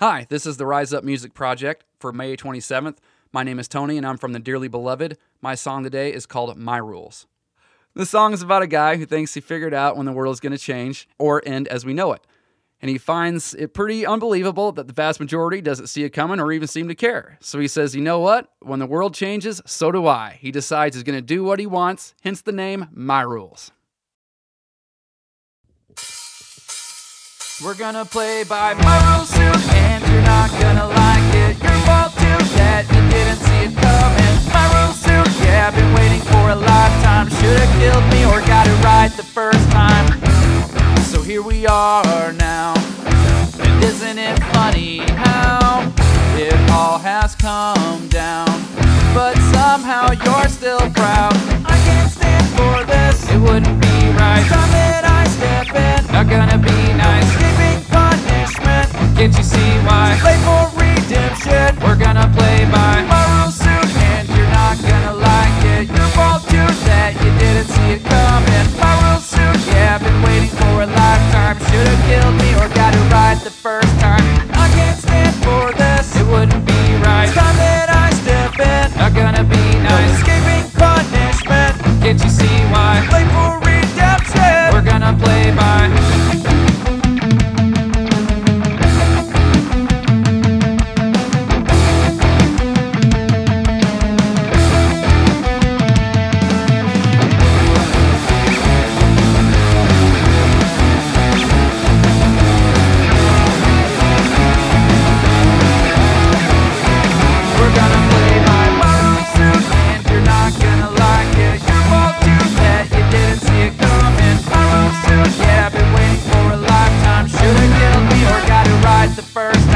Hi, this is the Rise Up Music Project for May 27th. My name is Tony and I'm from the Dearly Beloved. My song today is called My Rules. The song is about a guy who thinks he figured out when the world is going to change or end as we know it. And he finds it pretty unbelievable that the vast majority doesn't see it coming or even seem to care. So he says, You know what? When the world changes, so do I. He decides he's going to do what he wants, hence the name My Rules. We're gonna play by my rules soon, and you're not gonna like it. Your fault too that you didn't see it coming. My rules soon, yeah, I've been waiting for a lifetime. Should've killed me or got it right the first time. So here we are now, and isn't it funny how it all has come down? But somehow you're still proud. I can't stand for this. It wouldn't be for a lifetime. Should've killed me or got it right the first the first